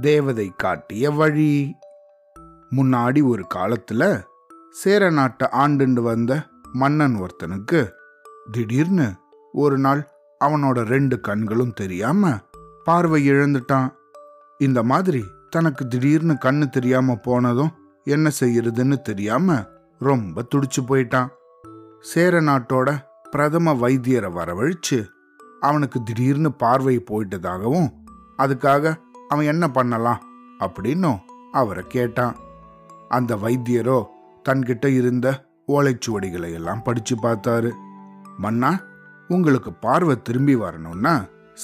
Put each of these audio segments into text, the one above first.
தேவதை காட்டிய வழி. முன்னாடி ஒரு காலத்துல சேர நாட்டை ஆண்டுண்டு வந்த மன்னன் ஒருத்தனுக்கு திடீர்னு ஒரு நாள் அவனோட ரெண்டு கண்களும் தெரியாம பார்வை இழந்துட்டான். இந்த மாதிரி தனக்கு திடீர்னு கண்ணு தெரியாம போனதும் என்ன செய்யறதுன்னு தெரியாம ரொம்ப துடிச்சு போயிட்டான். சேர நாட்டோட பிரதம வைத்தியரை வரவழிச்சு அவனுக்கு திடீர்னு பார்வை போயிட்டதாகவும் அதுக்காக அவன் என்ன பண்ணலாம் அப்படின்னும் அவரை கேட்டான். அந்த வைத்தியரோ தன்கிட்ட இருந்த ஓலைச்சுவடிகளை எல்லாம் படிச்சு பார்த்தாரு. மன்னா உங்களுக்கு பார்வை திரும்பி வரணும்னா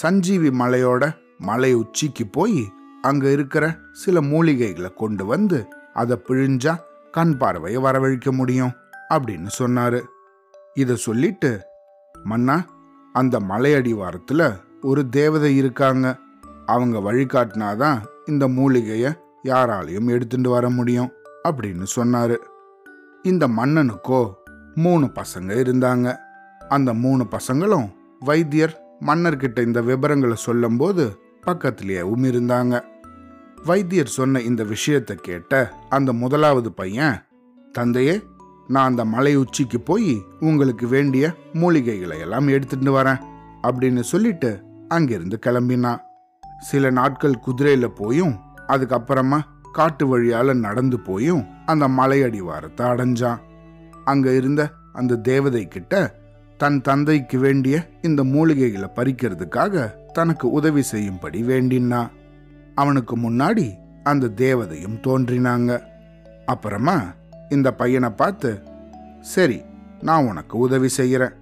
சஞ்சீவி மலையோட மலை உச்சிக்கு போய் அங்க இருக்கிற சில மூலிகைகளை கொண்டு வந்து அதை பிழிஞ்சா கண் பார்வையை வரவழைக்க முடியும் அப்படின்னு சொன்னாரு. இதை சொல்லிட்டு மன்னா அந்த மலையடிவாரத்தில் ஒரு தேவதை இருக்காங்க. அவங்க வழிகாட்டினாதான் இந்த மூலிகையை யாராலையும் எடுத்துட்டு வர முடியும் அப்படின்னு சொன்னாரு. இந்த மன்னனுக்கோ மூணு பசங்க இருந்தாங்க. அந்த மூணு பசங்களும் வைத்தியர் மன்னர்கிட்ட இந்த விவரங்களை சொல்லும்போது பக்கத்திலேயும் இருந்தாங்க வைத்தியர் சொன்ன இந்த விஷயத்தை கேட்ட அந்த முதலாவது பையன் தந்தையே நான் அந்த மலை உச்சிக்கு போய் உங்களுக்கு வேண்டிய மூலிகைகளை எல்லாம் எடுத்துட்டு வரேன் அப்படின்னு சொல்லிட்டு அங்கிருந்து கிளம்பினான் சில நாட்கள் குதிரையில போயும் அதுக்கப்புறமா காட்டு வழியால நடந்து போயும் அந்த மலை அடிவாரத்தை அடைஞ்சான். அங்க இருந்த அந்த தேவதை கிட்ட தன் தந்தைக்கு வேண்டிய இந்த மூலிகைகளை பறிக்கிறதுக்காக தனக்கு உதவி செய்யும்படி வேண்டினா. அவனுக்கு முன்னாடி அந்த தேவதையும் தோன்றினாங்க. அப்புறமா இந்த பையனை பார்த்து சரி நான் உனக்கு உதவி செய்கிறேன்.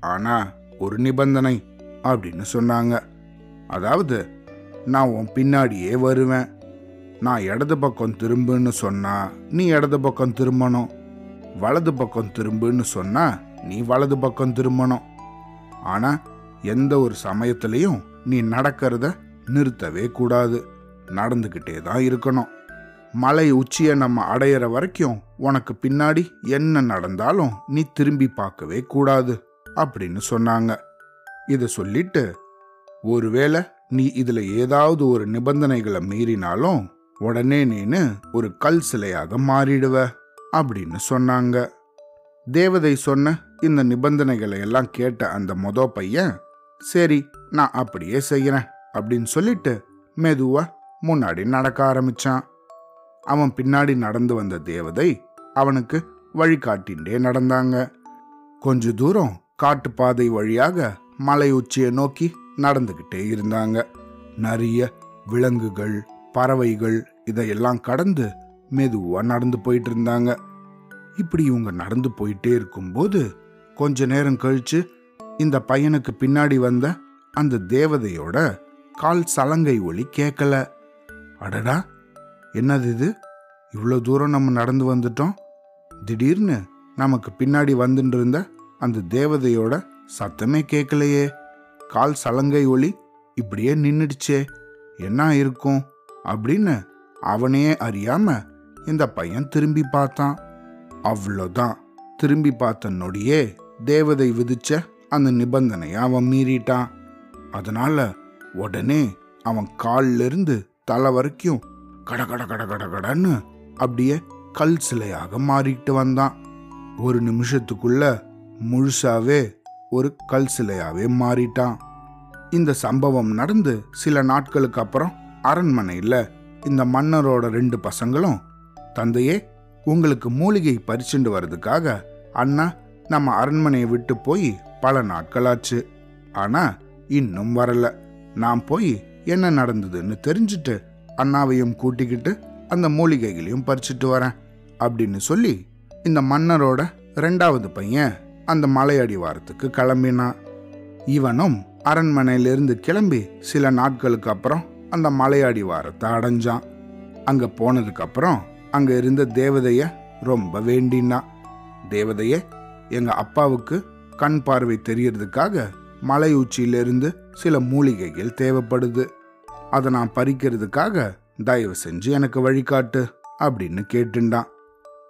ஆனா ஒரு நிபந்தனை அப்படின்னு சொன்னாங்க. அதாவது நான் உன் பின்னாடியே வருவேன். நான் இடது பக்கம் திரும்புன்னு சொன்னா நீ இடது பக்கம் திரும்பணும். வலது பக்கம் திரும்புன்னு சொன்னா நீ வலது பக்கம் திரும்பணும். ஆனா எந்த ஒரு சமயத்திலையும் நீ நடக்கிறத நிறுத்தவே கூடாது. நடந்துக்கிட்டே தான் இருக்கணும். மலை உச்சியை நம்ம அடையிற வரைக்கும் உனக்கு பின்னாடி என்ன நடந்தாலும் நீ திரும்பி பார்க்கவே கூடாது அப்படின்னு சொன்னாங்க. இதை சொல்லிட்டு ஒருவேளை நீ இதில் ஏதாவது ஒரு நிபந்தனைகளை மீறினாலும் உடனே நீனு ஒரு கல் சிலையாக மாறிடுவ அப்படின்னு சொன்னாங்க. தேவதை சொன்ன இந்த நிபந்தனைகளை எல்லாம் கேட்ட அந்த மொத பையன் சரி நான் அப்படியே செய்கிறேன் அப்படின்னு சொல்லிட்டு மெதுவாக முன்னாடி நடக்க ஆரம்பிச்சான். அவன் பின்னாடி நடந்து வந்த தேவதை அவனுக்கு வழிகாட்டின்றே நடந்தாங்க. கொஞ்ச தூரம் காட்டுப்பாதை வழியாக மலை உச்சியை நோக்கி நடந்துகிட்டே இருந்தாங்க. நிறைய விலங்குகள் பறவைகள் இதையெல்லாம் கடந்து மெதுவாக நடந்து போயிட்டு இருந்தாங்க. இப்படி இவங்க நடந்து போயிட்டே இருக்கும்போது கொஞ்ச நேரம் கழிச்சு இந்த பையனுக்கு பின்னாடி வந்த அந்த தேவதையோட கால் சலங்கை ஒலி கேட்கல அடடா என்னது இது? இவ்வளோ தூரம் நம்ம நடந்து வந்துட்டோம். திடீர்னு நமக்கு பின்னாடி வந்துட்டு இருந்த அந்த தேவதையோட சத்தமே கேட்கலையே. கால் சலங்கை ஒளி இப்படியே நின்றுடுச்சே என்ன இருக்கும்? அப்படின்னு அவனையே அறியாம இந்த பையன் திரும்பி பார்த்தான். அவ்வளோதான் திரும்பி பார்த்த நொடியே தேவதை விதிச்ச அந்த நிபந்தனையை அவன் மீறிட்டான். அதனால உடனே அவன் காலிலிருந்து தலை வரைக்கும் கட கட கட கட கடன்னு அப்படியே கல் சிலையாக மாறிட்டு வந்தான். ஒரு நிமிஷத்துக்குள்ள முழுசாவே ஒரு கல் சிலையாவே மாறிட்டான். இந்த சம்பவம் நடந்து சில நாட்களுக்கு அப்புறம் அரண்மனையில் இந்த மன்னரோட ரெண்டு பசங்களும் தந்தையே உங்களுக்கு மூலிகை பறிச்சுண்டு வர்றதுக்காக அண்ணா நம்ம அரண்மனையை விட்டு போய் பல நாட்களாச்சு. ஆனா இன்னும் வரல. நான் போய் என்ன நடந்ததுன்னு தெரிஞ்சுட்டு அண்ணாவையும் கூட்டிக்கிட்டு அந்த மூலிகைகளையும் பறிச்சுட்டு வரேன் அப்படின்னு சொல்லி இந்த மன்னரோட ரெண்டாவது பையன் அந்த மலையடி வாரத்துக்கு கிளம்பினான். இவனும் அரண்மனையிலிருந்து கிளம்பி சில நாட்களுக்கு அப்புறம் அந்த மலை வாரத்தை அடைஞ்சான். அங்க போனதுக்கு அப்புறம் அங்க இருந்த தேவதைய ரொம்ப வேண்டினான். தேவதையே எங்க அப்பாவுக்கு கண் பார்வை தெரியறதுக்காக மலை உச்சியிலிருந்து சில மூலிகைகள் தேவைப்படுது. அதை நான் பறிக்கிறதுக்காக தயவு செஞ்சு எனக்கு வழிகாட்டு அப்படின்னு கேட்டுண்டான்.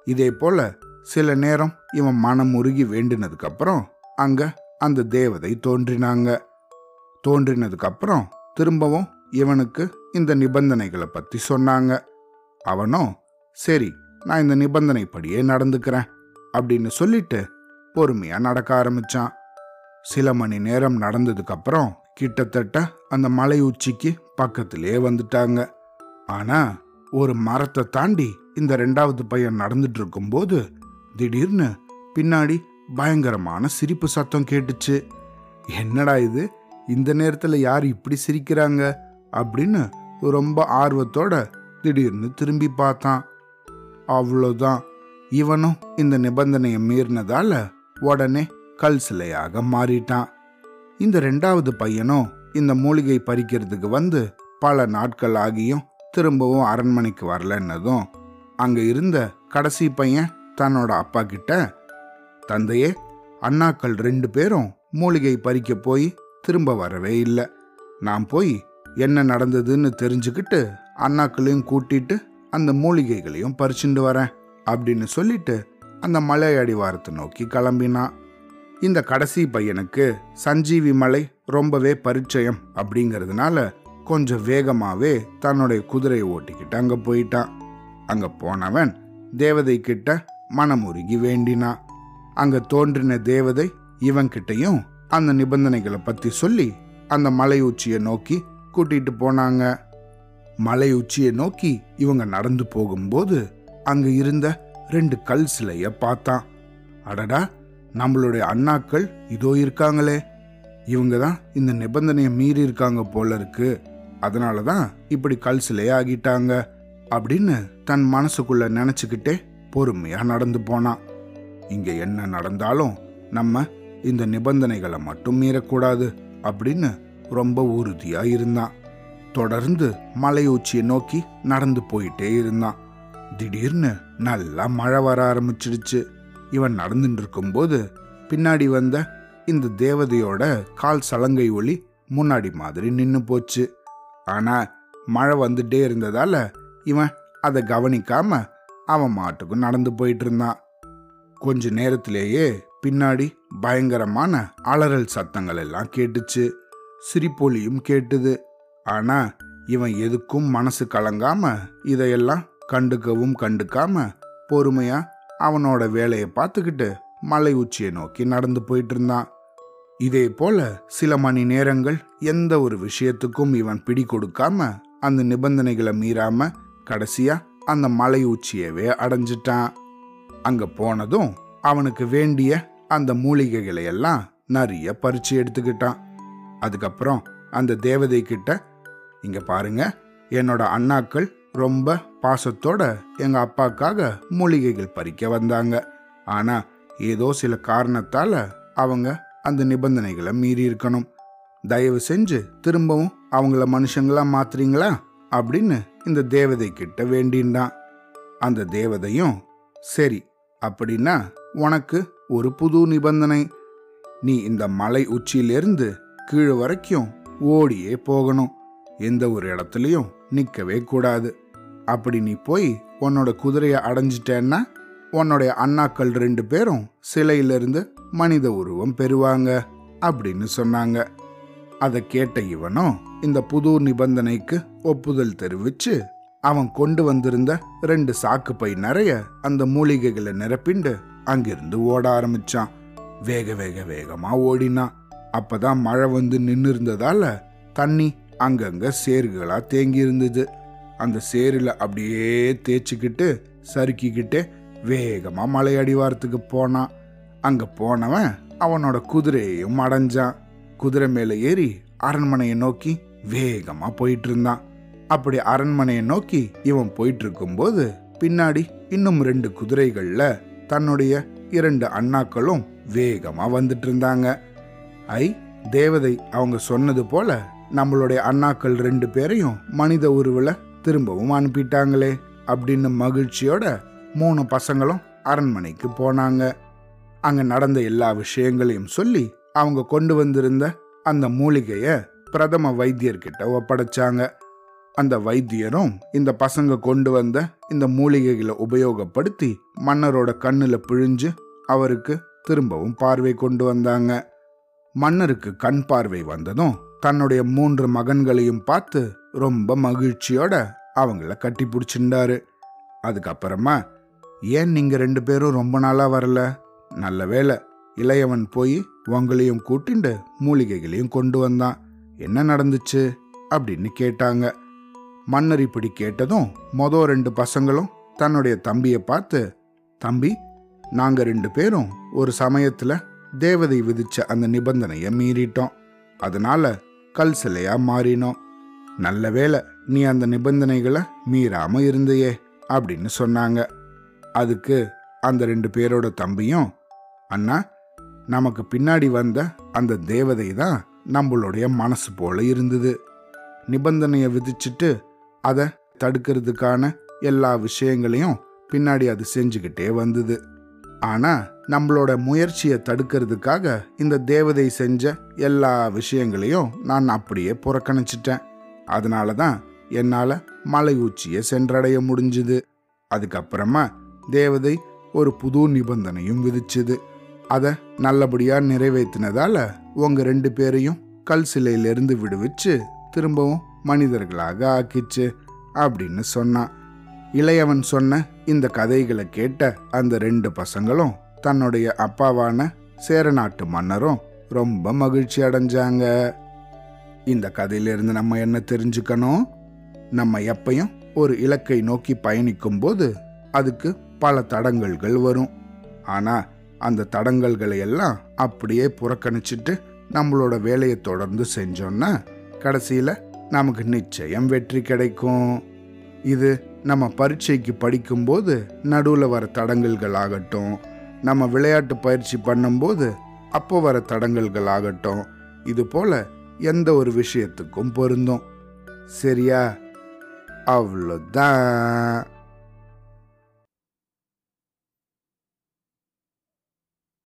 இதே போல சில நேரம் இவன் மனம் உருகி வேண்டினதுக்கு அப்புறம் அங்க அந்த தேவதை தோன்றினாங்க. தோன்றினதுக்கு அப்புறம் திரும்பவும் இவனுக்கு இந்த நிபந்தனைகளை பத்தி சொன்னாங்க. அவனும் சரி நான் இந்த நிபந்தனைப்படியே நடந்துக்கிறேன் அப்படின்னு சொல்லிட்டு பொறுமையா நடக்க ஆரம்பிச்சான். சில மணி நேரம் நடந்ததுக்கு அப்புறம் கிட்டத்தட்ட அந்த மலை உச்சிக்கு பக்கத்திலே வந்துட்டாங்க. ஆனா ஒரு மரத்தை தாண்டி இந்த ரெண்டாவது பையன் நடந்துட்டு இருக்கும்போது திடீர்னு பின்னாடி பயங்கரமான சிரிப்பு சத்தம் கேட்டுச்சு. என்னடா இது? இந்த நேரத்தில் யார் இப்படி சிரிக்கிறாங்க? அப்படின்னு ரொம்ப ஆர்வத்தோட திடீர்னு திரும்பி பார்த்தான். அவ்வளோதான் இவனும் இந்த நிபந்தனையை மீறினதால உடனே கல் சிலையாக மாறிட்டான். இந்த ரெண்டாவது பையனும் இந்த மூலிகை பறிக்கிறதுக்கு வந்து பல நாட்கள் ஆகியும் திரும்பவும் அரண்மனைக்கு வரலன்னதும் அங்க இருந்த கடைசி பையன் தன்னோட அப்பா கிட்ட தந்தையே அண்ணாக்கள் ரெண்டு பேரும் மூலிகை பறிக்க போய் திரும்ப வரவே இல்லை. நான் போய் என்ன நடந்ததுன்னு தெரிஞ்சுக்கிட்டு அண்ணாக்களையும் கூட்டிட்டு அந்த மூலிகைகளையும் பறிச்சுட்டு வரேன் அப்படின்னு சொல்லிட்டு அந்த மலை அடிவாரத்தை நோக்கி கிளம்பினான். இந்த கடைசி பையனுக்கு சஞ்சீவி மலை ரொம்பவே பரிச்சயம் அப்படிங்கிறதுனால கொஞ்சம் வேகமாகவே தன்னுடைய குதிரையை ஓட்டிக்கிட்டு அங்கே போயிட்டான். அங்கே போனவன் தேவதை கிட்ட மனமுருகி வேண்டினான். அங்கே தோன்றின தேவதை இவன்கிட்டையும் அந்த நிபந்தனைகளை பற்றி சொல்லி அந்த மலை உச்சியை நோக்கி கூட்டிகிட்டு போனாங்க. மலை உச்சியை நோக்கி இவங்க நடந்து போகும்போது அங்கே இருந்த ரெண்டு கல் சிலையை பார்த்தான். அடடா நம்மளுடைய அண்ணாக்கள் இதோ இருக்காங்களே. இவங்க தான் இந்த நிபந்தனையை மீறி இருக்காங்க போல இருக்கு. அதனால தான் இப்படி கல் சிலைய ஆகிட்டாங்க அப்படின்னு தன் மனசுக்குள்ள நினைச்சுக்கிட்டே பொறுமையா நடந்து போனான் இங்க என்ன நடந்தாலும் நம்ம இந்த நிபந்தனைகளை மட்டும் மீறக்கூடாது அப்படின்னு ரொம்ப உறுதியா இருந்தான். தொடர்ந்து மலை உச்சியை நோக்கி நடந்து போயிட்டே இருந்தான். திடீர்னு நல்லா மழை வர ஆரம்பிச்சிடுச்சு. இவன் நடந்துட்டு இருக்கும்போது பின்னாடி வந்த இந்த தேவதையோட கால் சலங்கை ஒளி முன்னாடி மாதிரி நின்று போச்சு. ஆனா மழை வந்துட்டே இருந்ததால இவன் அதை கவனிக்காம அவன் மாட்டுக்கும் நடந்து போயிட்டு இருந்தான் கொஞ்ச நேரத்திலேயே பின்னாடி பயங்கரமான அலறல் சத்தங்கள் எல்லாம் கேட்டுச்சு. சிரிப்பொலியும் கேட்டுது. ஆனா இவன் எதுக்கும் மனசு கலங்காம இதையெல்லாம் கண்டுக்கவும் கண்டுக்காம பொறுமையா அவனோட வேலையை பார்த்துக்கிட்டு மலை உச்சியை நோக்கி நடந்து போயிட்டு இருந்தான் இதே போல சில மணி நேரங்கள் எந்த ஒரு விஷயத்துக்கும் இவன் பிடி கொடுக்காம அந்த நிபந்தனைகளை மீறாம கடைசியா அந்த மலை உச்சியவே அடைஞ்சிட்டான். அங்க போனதும் அவனுக்கு வேண்டிய அந்த மூலிகைகளை எல்லாம் நிறைய பறிச்சு எடுத்துக்கிட்டான். அதுக்கப்புறம் அந்த தேவதை கிட்ட இங்க பாருங்க என்னோட அண்ணாக்கள் ரொம்ப பாசத்தோட எங்க அப்பாக்காக மூலிகைகள் பறிக்க வந்தாங்க. ஆனா ஏதோ சில காரணத்தால அவங்க அந்த நிபந்தனைகளை மீறி இருக்கணும். தயவு செஞ்சு திரும்பவும் அவங்கள மனுஷங்களா மாத்துறீங்களா? அப்படின்னு இந்த தேவதை கிட்ட வேண்டின்றான். அந்த தேவதையும் சரி அப்படின்னா உனக்கு ஒரு புது நிபந்தனை. நீ இந்த மலை உச்சியிலிருந்து கீழே வரைக்கும் ஓடியே போகணும். எந்த ஒரு இடத்துலையும் நிற்கவே கூடாது. அப்படி நீ போய் உன்னோட குதிரையை அடைஞ்சிட்டேன்னா உன்னுடைய அண்ணாக்கள் ரெண்டு பேரும் சிலையிலிருந்து மனித உருவம் பெறுவாங்க அப்படின்னு சொன்னாங்க. அதை கேட்ட இவனும் இந்த புது நிபந்தனைக்கு ஒப்புதல் தெரிவிச்சு அவன் கொண்டு வந்திருந்த ரெண்டு சாக்கு பை நிறைய அந்த மூலிகைகளை நிரப்பிண்டு அங்கிருந்து ஓட ஆரம்பிச்சான். வேக வேக வேகமா ஓடினான். அப்பதான் மழை வந்து நின்று இருந்ததால தண்ணி அங்கங்க சேர்களா தேங்கி இருந்தது அந்த சேரில் அப்படியே தேய்ச்சிக்கிட்டு சறுக்கிக்கிட்டு வேகமாக மலை அடிவாரத்துக்கு போனான். அங்கே போனவன் அவனோட குதிரையையும் அடைஞ்சான். குதிரை மேலே ஏறி அரண்மனையை நோக்கி வேகமாக போயிட்டு இருந்தான் அப்படி அரண்மனையை நோக்கி இவன் போயிட்டு இருக்கும்போது பின்னாடி இன்னும் ரெண்டு குதிரைகளில் தன்னுடைய இரண்டு அண்ணாக்களும் வேகமாக வந்துட்டு இருந்தாங்க ஐ தேவதை அவங்க சொன்னது போல நம்மளுடைய அண்ணாக்கள் ரெண்டு பேரையும் மனித உருவில் திரும்பவும் அனுப்பிட்டாங்களே அப்படின்னு மகிழ்ச்சியோட மூணு பசங்களும் அரண்மனைக்கு போனாங்க. அங்க நடந்த எல்லா விஷயங்களையும் சொல்லி அவங்க கொண்டு வந்திருந்த அந்த மூலிகைய பிரதம வைத்தியர்கிட்ட ஒப்படைச்சாங்க. அந்த வைத்தியரும் இந்த பசங்க கொண்டு வந்த இந்த மூலிகைகளை உபயோகப்படுத்தி மன்னரோட கண்ணுல பிழிஞ்சு அவருக்கு திரும்பவும் பார்வை கொண்டு வந்தாங்க. மன்னருக்கு கண் பார்வை வந்ததும் தன்னுடைய மூன்று மகன்களையும் பார்த்து ரொம்ப மகிழ்ச்சியோட அவங்கள கட்டி பிடிச்சிருந்தாரு. அதுக்கப்புறமா ஏன் நீங்க ரெண்டு பேரும் ரொம்ப நாளா வரல? நல்ல வேளை இளையவன் போய் உங்களையும் கூட்டிண்டு மூலிகைகளையும் கொண்டு வந்தான். என்ன நடந்துச்சு? அப்படின்னு கேட்டாங்க. மன்னர் இப்படி கேட்டதும் மொதல் ரெண்டு பசங்களும் தன்னுடைய தம்பியை பார்த்து தம்பி நாங்க ரெண்டு பேரும் ஒரு சமயத்துல தேவதை விதிச்ச அந்த நிபந்தனையை மீறிட்டோம். அதனால கல் சிலையா மாறினோம் நல்ல வேளை நீ அந்த நிபந்தனைகளை மீறாம இருந்தையே அப்படின்னு சொன்னாங்க. அதுக்கு அந்த ரெண்டு பேரோட தம்பியும் அண்ணா நமக்கு பின்னாடி வந்த அந்த தேவதை தான் நம்மளுடைய மனசு போல இருந்தது. நிபந்தனையை விதிச்சுட்டு அதை தடுக்கிறதுக்கான எல்லா விஷயங்களையும் பின்னாடி அது செஞ்சுக்கிட்டே வந்தது. ஆனா நம்மளோட முயற்சியை தடுக்கிறதுக்காக இந்த தேவதை செஞ்ச எல்லா விஷயங்களையும் நான் அப்படியே புறக்கணிச்சிட்டேன். அதனால தான் என்னால் மலை உச்சியை சென்றடைய முடிஞ்சுது. அதுக்கப்புறமா தேவதை ஒரு புது நிபந்தனையும் விதிச்சுது. அதை நல்லபடியாக நிறைவேற்றினதால உங்கள் ரெண்டு பேரையும் கல் சிலையிலிருந்து விடுவிச்சு திரும்பவும் மனிதர்களாக ஆக்கிச்சு அப்படின்னு சொன்னான். இளையவன் சொன்ன இந்த கதைகளை கேட்ட அந்த ரெண்டு பசங்களும் தன்னுடைய அப்பாவான சேரநாட்டு மன்னரும் ரொம்ப மகிழ்ச்சி அடைஞ்சாங்க. இந்த கதையிலிருந்து நம்ம என்ன தெரிஞ்சுக்கணும்? நம்ம எப்பையும் ஒரு இலக்கை நோக்கி பயணிக்கும் போது அதுக்கு பல தடங்கல்கள் வரும். ஆனா அந்த தடங்கல்களை எல்லாம் அப்படியே புறக்கணிச்சிட்டு நம்மளோட வேலையை தொடர்ந்து செஞ்சோம்னா கடைசியில நமக்கு நிச்சயம் வெற்றி கிடைக்கும். இது நம்ம பரீட்சைக்கு படிக்கும்போது நடுவில் வர தடங்கல்கள் ஆகட்டும் நம்ம விளையாட்டு பயிற்சி பண்ணும்போது அப்போ வர தடங்கல்கள் ஆகட்டும் இது போல எந்த ஒரு விஷயத்துக்கும் பொருந்தும். சரியா? அவ்வளோதான்.